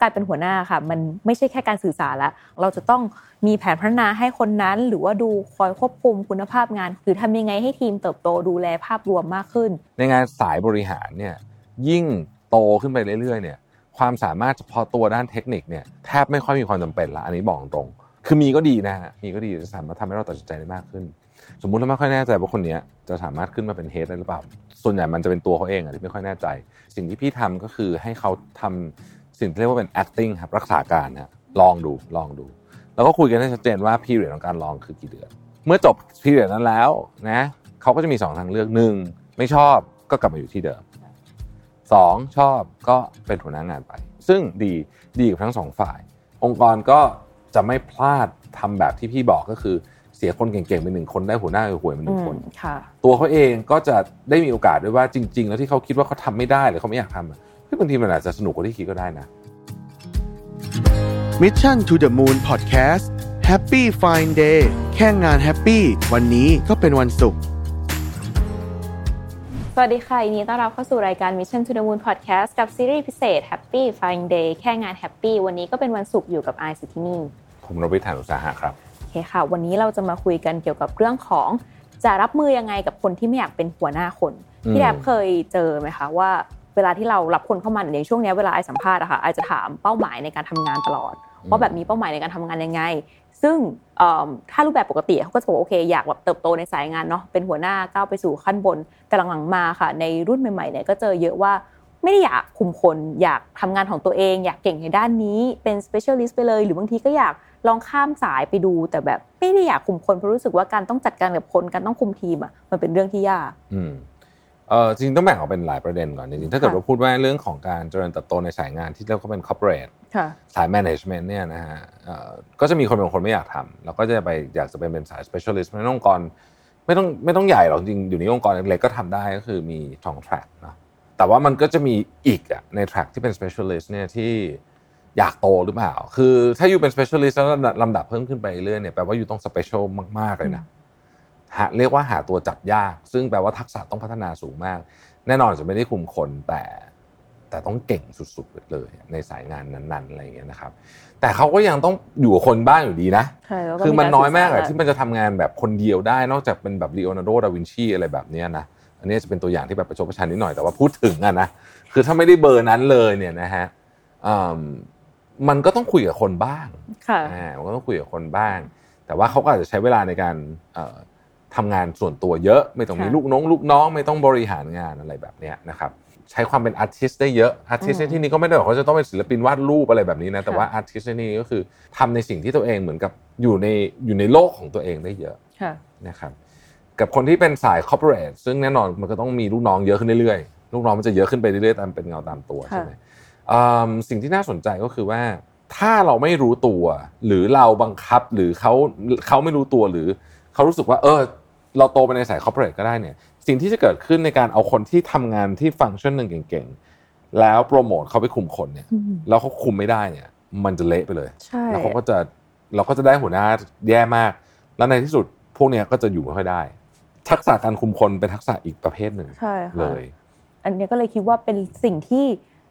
การเป็นหัวหน้าค่ะมันไม่ใช่แค่การสื่อสารละเราจะต้องมีแผนพัฒนาให้คนนั้น หรือว่าดูคอยควบคุมคุณภาพงาน หรือทำยังไงให้ทีมเติบโตดูแลภาพรวมมากขึ้น ในงานสายบริหารเนี่ยยิ่งโตขึ้นไปเรื่อยๆเนี่ยความสามารถเฉพาะตัวด้านเทคนิคเนี่ยแทบไม่ค่อยมีความจำเป็นละอันนี้บอกตรง คือมีก็ดีนะฮะมีก็ดีจะสามารถทำให้เราตัดสินใจได้มากขึ้น สมมุติเราไม่ค่อยแน่ใจว่าคนนี้จะสามารถขึ้นมาเป็นเฮดได้หรือเปล่า ส่วนใหญ่มันจะเป็นตัวเขาเองอะที่ไม่ค่อยแน่ใจ สิ่งที่พี่ทำก็คือให้เขาทำ สิ่งที่เรียกว่าเป็น acting ครับรักษาการนะลองดูลองดู แล้วก็คุยกันให้ชัดเจนว่า period ของการลองคือกี่เดือน เมื่อจบ period นั้นแล้วนะเขาก็จะมีสองทางเลือกหนึ่งไม่ชอบก็กลับมาอยู่ที่เดิมสองชอบก็เป็นหัวหน้างานไป ซึ่งดีดีกับทั้งสองฝ่าย องค์กรก็จะไม่พลาดทำแบบที่พี่บอกก็คือเสียคนเก่งๆไปหนึ่งคนได้หัวหน้าห่วยๆมาหนึ่งคนค่ะตัวเขาเองก็จะได้มีโอกาสด้วยว่าจริง ๆ แล้วที่เขาคิดว่าเขาทำไม่ได้หรือเขาไม่อยากทำอะเฮ้ย บางทีมันอาจจะสนุกกว่าที่คิดก็ได้นะ Mission to the Moon Podcast Happy Fine Day แค่งานแฮปปี้วันนี้ก็เป็นวันศุกร์สวัสดีค่ะยินดีต้อนรับเข้าสู่รายการ Mission to the Moon Podcast กับซีรีส์พิเศษ Happy Fine Day แค่งาน happy วันนี้ก็เป็นวันศุกร์อยู่กับไอซ์สิทธินีผมรวิทยานุสาหะครับโอเคค่ะ วันนี้เราจะมาคุยกันเกี่ยวกับเรื่องของจะรับมือยังไงกับคนที่ไม่อยากเป็นหัวหน้าคนอืมพี่แอบเคยเจอไหมคะว่า เวลาที่เรารับคนเข้ามาในช่วงเนี้ยเวลาไอสัมภาษณ์อะค่ะไอจะถามเป้าหมายในการทำงานตลอดว่าแบบมีเป้าหมายในการทำงานยังไง ซึ่งเอิ่มถ้ารูปแบบปกติเขาก็จะบอกว่าโอเคอยากแบบเติบโตในสายงานเนาะเป็นหัวหน้าก้าวไปสู่ขั้นบน แต่หลังๆมาค่ะ ในรุ่นใหม่ๆเนี่ยก็เจอเยอะว่าไม่ได้อยากคุมคน อยากทำงานของตัวเอง อยากเก่งในด้านนี้เป็น specialist ไปเลย หรือบางทีก็อยากลองข้ามสายไปดู แต่แบบไม่ได้อยากคุมคนเพราะรู้สึกว่าการต้องจัดการกับคนการต้องคุมทีมอะมันเป็นเรื่องที่ยากอืม เออจริงๆต้องแบ่งออกเป็นหลายประเด็นก่อนจริงๆถ้าเกิดค่ะว่าพูดว่าเรื่องของการเจริญเติบโตในสายงานที่เรียกว่าเป็น corporate ค่ะสาย management เนี่ยนะฮะเอ่อก็จะมีคนบางคนไม่อยากทำแล้วก็จะไปอยากจะเป็นเป็นสาย specialist ไม่ต้ององค์กรไม่ต้องไม่ต้องใหญ่หรอกจริงอยู่ในองค์กรเล็กๆก็ทำได้ก็คือมีสอง track เนอะแต่ว่ามันก็จะมีอีกอะใน track ที่เป็น specialist เนี่ยที่อยากโตหรือเปล่า คือถ้าอยู่เป็น specialist แล้วลำดับเพิ่มขึ้นไปเรื่อยเนี่ยแปลว่าอยู่ต้อง special มากๆเลยนะ หาเรียกว่าหาตัวจับยาก ซึ่งแปลว่าทักษะต้องพัฒนาสูงมาก แน่นอนจะไม่ได้คุมคนแต่แต่ต้องเก่งสุดๆเลยในสายงานนั้นๆอะไรอย่างเงี้ยนะครับ แต่เขาก็ยังต้องอยู่กับคนบ้างอยู่ดีนะใช่แล้วก็คือมันน้อยมากอะสื่ที่มันจะทำงานแบบคนเดียวได้ นอกจากเป็นแบบลีโอนาร์โด ดาวินชีอะไรแบบเนี้ยนะ อันนี้จะเป็นตัวอย่างที่แบบประชดประชันนิดหน่อยแต่ว่าพูดถึงอะนะ คือถ้าไม่ได้เบอร์นั้นเลยเนี่ยนะฮะอืมมันก็ต้องคุยกับคนบ้างค่ะอ่ามันก็ต้องคุยกับคนบ้าง แต่ว่าเขาก็อาจจะใช้เวลาในการเอ่อ ทำงานส่วนตัวเยอะ ไม่ต้องมีค่ะลูกน้อง ลูกน้องไม่ต้องบริหารงานอะไรแบบเนี้ยนะครับใช้ความเป็น artist ได้เยอะ artist ในที่นี้ก็ไม่ได้บอกว่าจะต้องเป็นศิลปินวาดรูปอะไรแบบนี้นะแต่ว่า artist ในที่นี้ก็คือทำในสิ่งที่ตัวเองเหมือนกับอยู่ในอยู่ในโลกของตัวเองได้เยอะค่ะนะครับกับคนที่เป็นสาย corporate ซึ่งแน่นอนมันก็ต้องมีลูกน้องเยอะขึ้นเรื่อยๆ ลูกน้องมันจะเยอะขึ้นไปเรื่อยๆตามเป็นเงาตามตัวใช่ไหมอืมสิ่งที่น่าสนใจก็คือว่า ถ้าเราไม่รู้ตัว หรือเราบังคับหรือเขาเขาไม่รู้ตัวหรือเขารู้สึกว่าเออ เราโตไปในสาย corporate ก็ได้เนี่ยสิ่งที่จะเกิดขึ้นในการเอาคนที่ทำงานที่ฟังก์ชันหนึ่งเก่งๆ แล้วโปรโมทเขาไปคุมคนเนี่ยอืมแล้วเขาคุมไม่ได้เนี่ย มันจะเละไปเลยใช่แล้วเขาก็จะเราก็จะได้หัวหน้าแย่มาก แล้วในที่สุดพวกเนี้ยก็จะอยู่ไม่ค่อยได้ ทักษะการคุมคนเป็นทักษะอีกประเภทหนึ่งใช่ค่ะเลย อันเนี้ยก็เลยคิดว่าเป็นสิ่งที่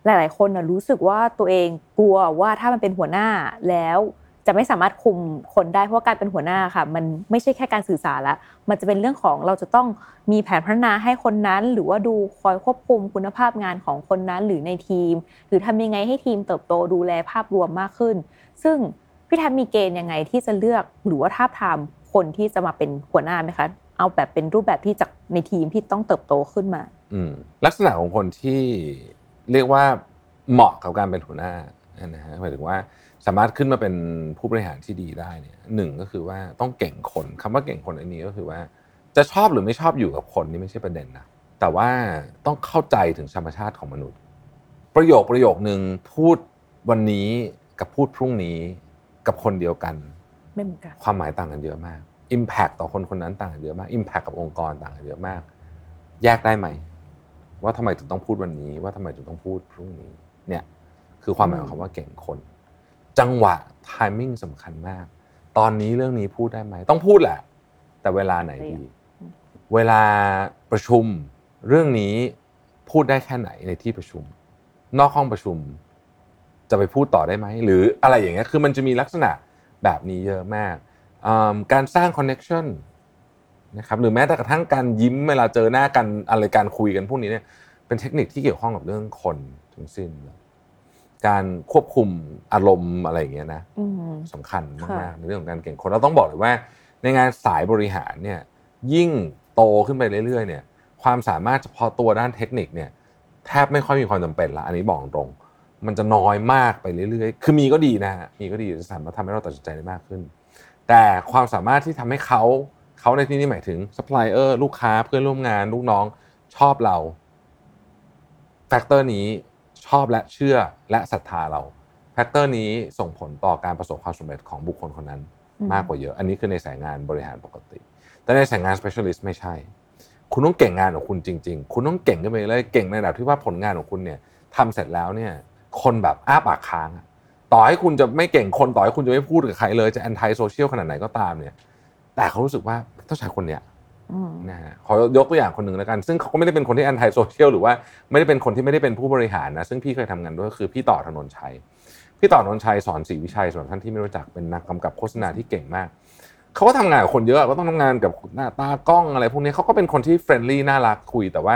หลาย ๆ คนน่ะรู้สึกว่าตัวเองกลัวว่าถ้ามันเป็นหัวหน้าแล้ว จะไม่สามารถคุมคนได้เพราะการเป็นหัวหน้าค่ะ มันไม่ใช่แค่การสื่อสารละมันจะเป็นเรื่องของเราจะต้องมีแผนพัฒนาให้คนนั้น หรือว่าดูคอยควบคุมคุณภาพงานของคนนั้นหรือในทีม หรือทำยังไงให้ทีมเติบโตดูแลภาพรวมมากขึ้น ซึ่งพี่แทบมีเกณฑ์ยังไงที่จะเลือกหรือว่าท้าทามคนที่จะมาเป็นหัวหน้าไหมคะเอาแบบเป็นรูปแบบที่จากในทีมที่ต้องเติบโตขึ้นมา อืมลักษณะของคนที่เรียกว่าเหมาะกับการเป็นหัวหน้านะฮะหมายถึงว่า สามารถขึ้นมาเป็นผู้บริหารที่ดีได้เนี่ยหนึ่งก็คือว่าต้องเก่งคนคำว่าเก่งคนอันนี้ก็คือว่า จะชอบหรือไม่ชอบอยู่กับคนนี่ไม่ใช่ประเด็นนะแต่ว่าต้องเข้าใจถึงธรรมชาติของมนุษย์ ประโยคประโยคนึงพูดวันนี้กับพูดพรุ่งนี้กับคนเดียวกันไม่เหมือนกันความหมายต่างกันเยอะมาก Impact ต่อคนคนนั้นต่างกันเยอะมาก Impact กับองค์กรต่างกันเยอะมาก แยกได้ไหม ว่าทำไมถึงต้องพูดวันนี้ ว่าทำไมถึงต้องพูดพรุ่งนี้ เนี่ย คือความหมายของคำว่าเก่งคน จังหวะ timing สำคัญมาก ตอนนี้เรื่องนี้พูดได้ไหม ต้องพูดแหละ แต่เวลาไหนดี เวลาประชุมเรื่องนี้พูดได้แค่ไหนในที่ประชุม นอกห้องประชุม จะไปพูดต่อได้ไหม หรืออะไรอย่างเงี้ยคือมันจะมีลักษณะแบบนี้เยอะมากอืมการสร้างคอนเน็ชันนะครับหรือแม้แต่กระทั่งการยิ้มเวลาเจอหน้ากันอะไรการคุยกันพวกนี้เนี่ยเป็นเทคนิคที่เกี่ยวข้องกับเรื่องคนทั้งสิ้น การควบคุมอารมณ์อะไรอย่างเงี้ยนะอืมสำคัญค่ะมากๆในเรื่องของการเก่งคนเราต้องบอกเลยว่า ในงานสายบริหารเนี่ยยิ่งโตขึ้นไปเรื่อยๆเนี่ยความสามารถเฉพาะตัวด้านเทคนิคเนี่ยแทบไม่ค่อยมีความจำเป็นละอันนี้บอกตรง มันจะน้อยมากไปเรื่อยๆ คือมีก็ดีนะฮะมีก็ดีจะสามารถทำให้เราตัดสินใจได้มากขึ้น แต่ความสามารถที่ทำให้เขาเขาในที่นี้หมายถึงซัพพลายเออร์ลูกค้าเพื่อนร่วมงานลูกน้องชอบเรา factor นี้ ชอบและเชื่อและศรัทธาเรา factor นี้ส่งผลต่อการประสบความสำเร็จของบุคคลคนนั้นอืมมากกว่าเยอะ อันนี้คือในสายงานบริหารปกติ แต่ในสายงาน specialist ไม่ใช่ คุณต้องเก่งงานของคุณจริง ๆ คุณต้องเก่งขึ้นไปเลยเก่งในระดับที่ว่าผลงานของคุณเนี่ยทำเสร็จแล้วเนี่ยคนแบบอ้าปากค้างอะต่อให้คุณจะไม่เก่งคนต่อให้คุณจะไม่พูดกับใครเลยจะ anti-social ขนาดไหนก็ตามเนี่ย แต่เขารู้สึกว่าต้องใช้คนเนี้ยอืม นะฮะขอยกตัวอย่างคนหนึ่งแล้วกัน ซึ่งเขาก็ไม่ได้เป็นคนที่ anti-social หรือว่าไม่ได้เป็นคนที่ไม่ได้เป็นผู้บริหารนะซึ่งพี่เคยทำงานด้วยคือพี่ต่อธนนชัย พี่ต่อธนนชัยศรศรีวิชัยสำหรับท่านที่ไม่รู้จักเป็นนักกำกับโฆษณาที่เก่งมากเขาก็ทำงานกับคนเยอะก็ต้องทำงานกับหน้าตากล้องอะไรพวกนี้เขาก็เป็นคนที่ friendly น่ารักคุย แต่ว่า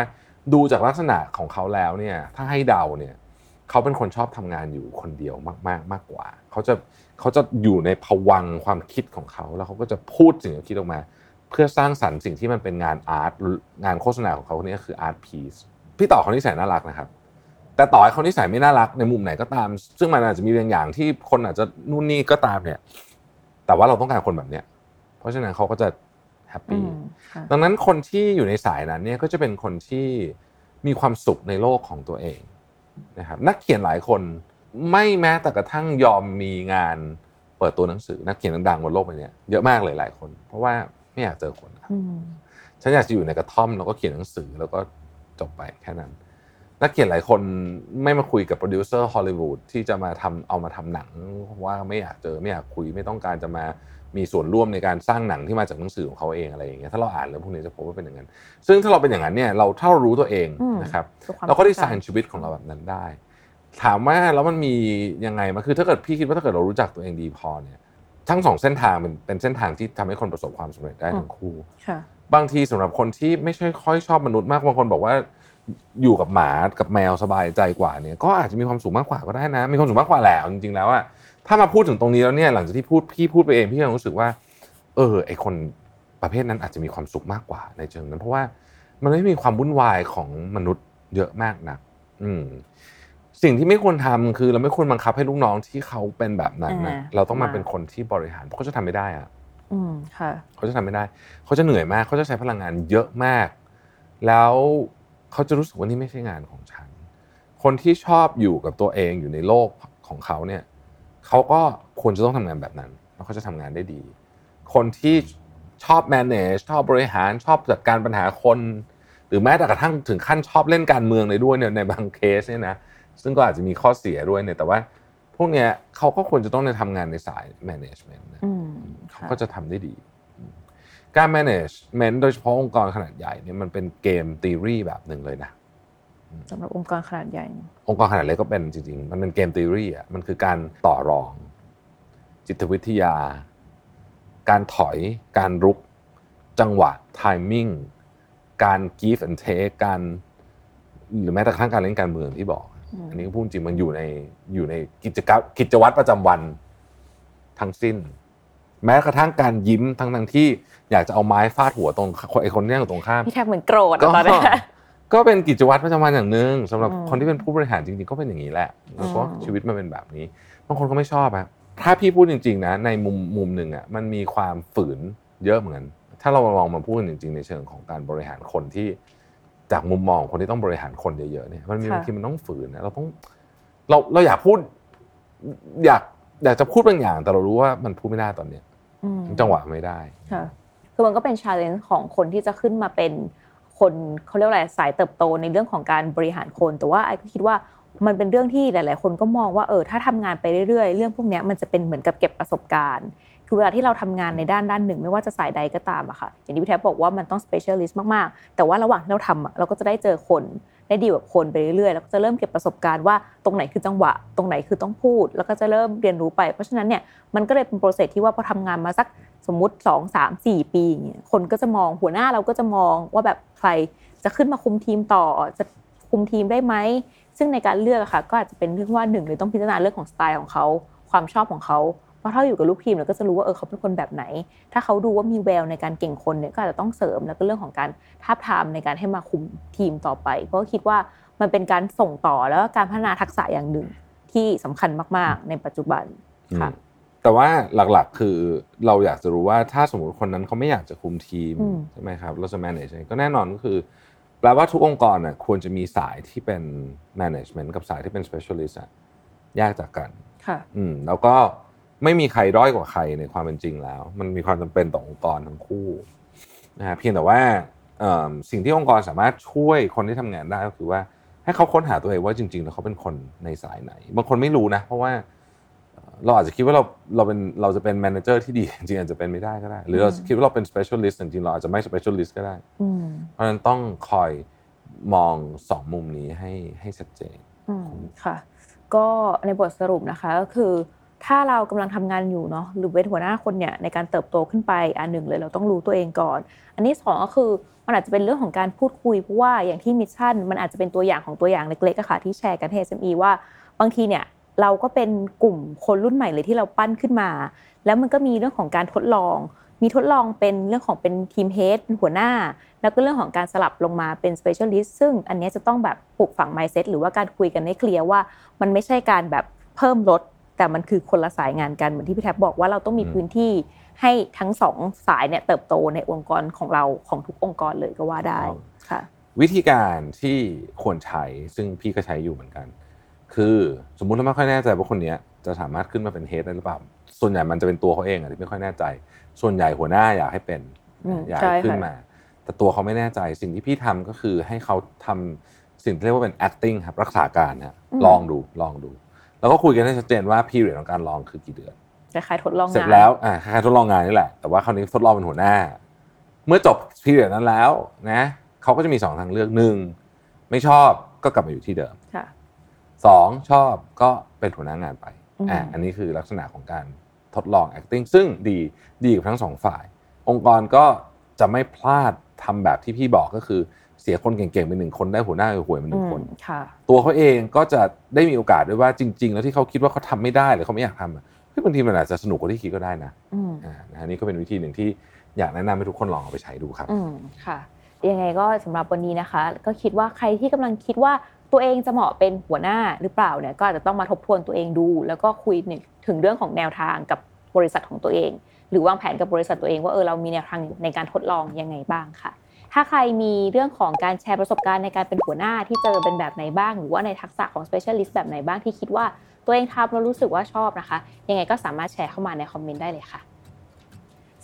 ดูจากลักษณะของเขาแล้วเนี่ยถ้าให้เดาเนี่ยเขาเป็นคนชอบทำงานอยู่คนเดียวมาก ๆ มากกว่าเขาจะเขาจะอยู่ในภวังค์ความคิดของเขาแล้วเขาก็จะพูดสิ่งที่เขาคิดออกมา เพื่อสร้างสรรค์สิ่งที่มันเป็นงาน artงานโฆษณาของเขาคนนี้ก็คืออาร์ตพีซพี่ต่อเขานิสัยน่ารักนะครับ แต่ต่อให้เขานิสัยไม่น่ารักในมุมไหนก็ตาม ซึ่งมันอาจจะมีบางอย่างที่คนอาจจะนู่นนี่ก็ตามเนี่ย แต่ว่าเราต้องการคนแบบเนี้ยเพราะฉะนั้นเขาก็จะแฮปอืปี้มค่ะดังนั้นคนที่อยู่ในสายนั้นเนี่ยก็จะเป็นคนที่มีความสุขในโลกของตัวเองนะครับนักเขียนหลายคนไม่แม้แต่กระทั่งยอมมีงานเปิดตัวหนังสือ นักเขียนดังๆบนโลกใบเนี้ยเยอะมากเลยหลายคน เพราะว่า ไม่อยากเจอคนอืมฉันอยากจะอยู่ในกระท่อมแล้วก็เขียนหนังสือแล้วก็จบไปแค่นั้นนักเขียนหลายคนไม่มาคุยกับโปรดิวเซอร์ฮอลลีวูดที่จะมาทำเอามาทำหนังเพราะว่าไม่อยากเจอไม่อยากคุยไม่ต้องการจะมามีส่วนร่วมในการสร้างหนังที่มาจากหนังสือของเขาเองอะไรอย่างเงี้ยถ้าเราอ่านเรื่องพวกนี้จะพบว่าเป็นอย่างนั้น ซึ่งถ้าเราเป็นอย่างนั้นเนี่ยเราถ้าเรารู้ตัวเองอืมนะครับคือความเราก็ดีต้องไซการน์ชีวิตของเราแบบนั้นได้ ถามว่าแล้วมันมียังไงมาคือถ้าเกิดพี่คิดว่าถ้าเกิดเรารู้จักตัวเองดีพอเนี่ย ทั้งสองเส้นทางเป็นเป็นเส้นทางที่ทำให้คนประสบความสำเร็จได้ทั้งคู่ค่ะบางทีสำหรับคนที่ไม่ใช่ค่อยชอบมนุษย์มากบางคนบอกว่าอยู่กับหมากับแมวสบายใจกว่าเนี่ยก็อาจจะมีความสุขมากกว่าก็ได้นะ มีความสุขมากกว่าแหละจริงๆแล้วอะถ้ามาพูดถึงตรงนี้แล้วเนี่ยหลังจากที่พูดพี่พูดไปเองพี่ยังรู้สึกว่า เออไอคนประเภทนั้นอาจจะมีความสุขมากกว่าในเชิงนั้น เพราะว่ามันไม่มีความวุ่นวายของมนุษย์เยอะมากนัก อืม สิ่งที่ไม่ควรทำคือเราไม่ควรบังคับให้ลูกน้องที่เขาเป็นแบบนั้นนะอ่าเราต้องมามาเป็นคนที่บริหารเพราะเขาจะทำไม่ได้อะอืมค่ะเขาจะทำไม่ได้ เขาจะเหนื่อยมากเขาจะใช้พลังงานเยอะมาก แล้วเขาจะรู้สึกว่านี่ไม่ใช่งานของฉัน คนที่ชอบอยู่กับตัวเองอยู่ในโลกของเขาเนี่ยเขาก็ควรจะต้องทำงานแบบนั้นแล้วเขาจะทำงานได้ดี คนที่ชอบ manage ชอบบริหารชอบจัดการปัญหาคน หรือแม้แต่กระทั่งถึงขั้นชอบเล่นการเมืองเลยด้วยเนี่ยในบางเคสเนี่ยนะ ซึ่งก็อาจจะมีข้อเสียด้วยเนี่ยแต่ว่า พวกเนี้ยเขาก็ควรจะต้องในทำงานในสาย management นะอืมเขาค่ะก็จะทำได้ดีการ management โดยเฉพาะองค์กรขนาดใหญ่เนี่ยมันเป็นเกม theory แบบหนึ่งเลยนะสำหรับองค์กรขนาดใหญ่ องค์กรขนาดเล็กก็เป็นจริงๆ มันเป็นเกม theory อะมันคือการต่อรอง จิตวิทยา การถอย การรุก จังหวะ timing การ give and take การหรือแม้แต่กระทั่งการเล่นการเมืองที่บอก อืมอันนี้ก็พูดจริงมันอยู่ในอยู่ในกิจกรรมกิจวัตรประจำวันทั้งสิ้น แม้กระทั่งการยิ้มทั้งทั้งๆที่อยากจะเอาไม้ฟาดหัวตรงไอ้คนที่นั่งตรงข้ามพี่แท็กเหมือนโกรธอะก็ตอนนี้ก็เป็นกิจวัตรประจำวันอย่างหนึ่งสำหรับอืมคนที่เป็นผู้บริหารจริงๆก็เป็นอย่างนี้แหละแล้วก็อืมชีวิตมันเป็นแบบนี้บางคนก็ไม่ชอบอะถ้าพี่พูดจริง ๆ นะ ในมุมมุมหนึ่งอะมันมีความฝืนเยอะเหมือนกันถ้าเราลองมาพูดกันจริง ๆ ในเชิงของการบริหารคนที่ จากมุมมองคนที่ต้องบริหารคนเยอะๆเนี่ยมันมีค่ะบางทีมันต้องฝืนนะเราต้องเราเราอยากพูด อยากอยากจะพูดบางอย่าง แต่เรารู้ว่ามันพูดไม่ได้ตอนเนี้ยอืมจังหวะไม่ได้ค่ะคือมันก็เป็นชาเลนจ์ของคนที่จะขึ้นมาเป็นคนเขาเรียกว่าอะไรสายเติบโตในเรื่องของการบริหารคน แต่ว่าไอ้ก็คิดว่ามันเป็นเรื่องที่หลาย ๆ คนก็มองว่าเออถ้าทำงานไปเรื่อย ๆ เรื่องพวกเนี้ยมันจะเป็นเหมือนกับเก็บประสบการณ์ คือเวลาที่เราทำงานในด้านด้านหนึ่ง ไม่ว่าจะสายใดก็ตามอะค่ะ อย่างที่พี่แท็บบอกว่ามันต้อง specialist มากๆ แต่ว่าระหว่างที่เราทำอะเราก็จะได้เจอคนในได้ดีกับคนไปเรื่อยๆ แล้วก็จะเริ่มเก็บประสบการณ์ว่าตรงไหนคือจังหวะ ตรงไหนคือต้องพูด แล้วก็จะเริ่มเรียนรู้ไป เพราะฉะนั้นเนี่ยมันก็เลยเป็นโปรเซสที่ว่าพอทำงานมาสักสมมติ 2 3 4 ปีอย่างเงี้ยคนก็จะมองหัวหน้าเราก็จะมองว่าแบบใครจะขึ้นมาคุมทีมต่อจะคุมทีมได้ไหมซึ่งในการเลือกอะค่ะก็อาจจะเป็นเรื่องว่าหนึ่งเลยต้องพิจารณาเรื่องของสไตล์ของเขาความชอบของเขา เพราะถ้าอยู่กับลูกทีมเราก็จะรู้ว่าเออเขาเป็นคนแบบไหน ถ้าเขาดูว่ามีแววในการเก่งคนเนี่ยก็อาจจะต้องเสริมแล้วก็เรื่องของการทาบทามในการให้มาคุมทีมต่อไป เพราะคิดว่ามันเป็นการส่งต่อแล้วก็การพัฒนาทักษะอย่างหนึ่งที่สำคัญมาก ๆ ในปัจจุบันค่ะอืมแต่ว่าหลักๆคือเราอยากจะรู้ว่าถ้าสมมติคนนั้นเขาไม่อยากจะคุมทีมอืมใช่ไหมครับเราจะ manage ยังไงก็แน่นอนก็คือ แปลว่าทุกองค์กรน่ะควรจะมีสายที่เป็น management กับสายที่เป็น specialist อะแยกจากกัน ค่ะ อืมแล้วก็ ไม่มีใครด้อยกว่าใครในความเป็นจริงแล้ว มันมีความจำเป็นต่อองค์กรทั้งคู่นะฮะเพียงแต่ว่าเอิ่มสิ่งที่องค์กรสามารถช่วยคนที่ทำงานได้ก็คือว่าให้เขาค้นหาตัวเองว่าจริงๆแล้วเขาเป็นคนในสายไหน บางคนไม่รู้นะ เพราะว่าเอ่อเราอาจจะคิดว่าเราเราเป็นเราจะเป็น manager ที่ดีจริงๆอาจจะเป็นไม่ได้ก็ได้ หรือเราอืมคิดว่าเราเป็น specialist จริงๆเราอาจจะไม่ specialist ก็ได้อืมเพราะฉะนั้นต้องคอยมองสองมุมนี้ให้ให้ชัดเจนอืมค่ะ ก็ในบทสรุปนะคะก็คือ ถ้าเรากำลังทำงานอยู่เนาะหรือเป็นหัวหน้าคนเนี่ยในการเติบโตขึ้นไปอันหนึ่งเลยเราต้องรู้ตัวเองก่อน อันที่สองก็คือมันอาจจะเป็นเรื่องของการพูดคุยเพราะว่าอย่างที่ Mission มันอาจจะเป็นตัวอย่างของตัวอย่างเล็กๆอะค่ะที่แชร์กันที่ SME ว่าบางทีเนี่ยเราก็เป็นกลุ่มคนรุ่นใหม่เลยที่เราปั้นขึ้นมา แล้วมันก็มีเรื่องของการทดลอง มีทดลองเป็นเรื่องของเป็นทีมเฮดเป็นหัวหน้า แล้วก็เรื่องของการสลับลงมาเป็น specialist ซึ่งอันนี้จะต้องแบบปลูกฝัง mindset หรือว่าการคุยกันให้เคลียร์ว่า มันไม่ใช่การแบบเพิ่มลด แต่มันคือคนละสายงานกันเหมือนที่พี่แท็บบอกว่าเราต้องมีอืมพื้นที่ให้ทั้งสองสายเนี่ยเติบโตในองค์กรของเราของทุกองค์กรเลยก็ว่าได้ค่ะ วิธีการที่ควรใช้ซึ่งพี่ก็ใช้อยู่เหมือนกัน คือสมมุติเราไม่ค่อยแน่ใจว่าคนเนี้ยจะสามารถขึ้นมาเป็นเฮดได้หรือเปล่าส่วนใหญ่มันจะเป็นตัวเขาเองอะที่ไม่ค่อยแน่ใจ ส่วนใหญ่หัวหน้าอยากให้เป็นอืมอยากใช่ให้ค่ะขึ้นมา แต่ตัวเขาไม่แน่ใจสิ่งที่พี่ทำก็คือให้เขาทำสิ่งที่เรียกว่าเป็น acting ครับรักษาการนะลองดูลองดู แล้วก็คุยกันให้ชัดเจนว่า period ของการลองคือกี่เดือนคล้ายๆทดลองงานเสร็จแล้วอ่าคล้ายๆทดลองงานนี่แหละ แต่ว่าคราวนี้ทดลองเป็นหัวหน้า เมื่อจบพีเรียดนั้นแล้วนะเขาก็จะมีสองทางเลือกหนึ่งไม่ชอบก็กลับมาอยู่ที่เดิมค่ะสองชอบก็เป็นหัวหน้างานไปอืมอ่าอันนี้คือลักษณะของการทดลอง acting ซึ่งดีดีกับทั้งสองฝ่าย องค์กรก็จะไม่พลาดทำแบบที่พี่บอกก็คือ เสียคนเก่งๆไปหนึ่งคนได้หัวหน้าห่วยๆมาหนึ่งคนอืมค่ะตัวเขาเองก็จะได้มีโอกาสด้วยว่าจริง ๆ แล้วที่เขาคิดว่าเขาทำไม่ได้หรือเขาไม่อยากทำอะเฮ้ยบางทีมันอาจจะสนุกกว่าที่คิดก็ได้นะอืมอ่านะฮะนี่ก็เป็นวิธีหนึ่งที่อยากแนะนำให้ทุกคนลองเอาไปใช้ดูครับอืมค่ะยังไงก็สำหรับวันนี้นะคะ ก็คิดว่าใครที่กำลังคิดว่าตัวเองจะเหมาะเป็นหัวหน้าหรือเปล่าเนี่ยก็อาจจะต้องมาทบทวนตัวเองดู แล้วก็คุยถึงเรื่องของแนวทางกับบริษัทของตัวเอง หรือวางแผนกับบริษัทตัวเองว่าเออเรามีแนวทางในการทดลองยังไงบ้างค่ะ ถ้าใครมีเรื่องของการแชร์ประสบการณ์ในการเป็นหัวหน้าที่เจอเป็นแบบไหนบ้าง หรือว่าในทักษะของ specialist แบบไหนบ้างที่คิดว่าตัวเองทำแล้วรู้สึกว่าชอบนะคะ ยังไงก็สามารถแชร์เข้ามาในคอมเมนต์ได้เลยค่ะ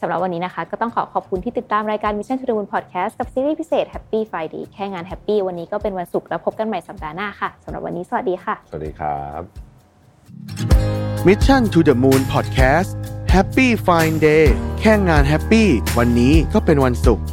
สำหรับวันนี้นะคะ ก็ต้องขอขอบคุณที่ติดตามรายการ Mission to the Moon Podcast กับซีรีส์พิเศษ Happy Friday แค่งาน Happy วันนี้ก็เป็นวันศุกร์แล้วพบกันใหม่สัปดาห์หน้าค่ะสำหรับวันนี้สวัสดีค่ะ สวัสดีครับ Mission to the Moon Podcast Happy Fine Day แค่งานแฮปปี้วันนี้ก็เป็นวันศุกร์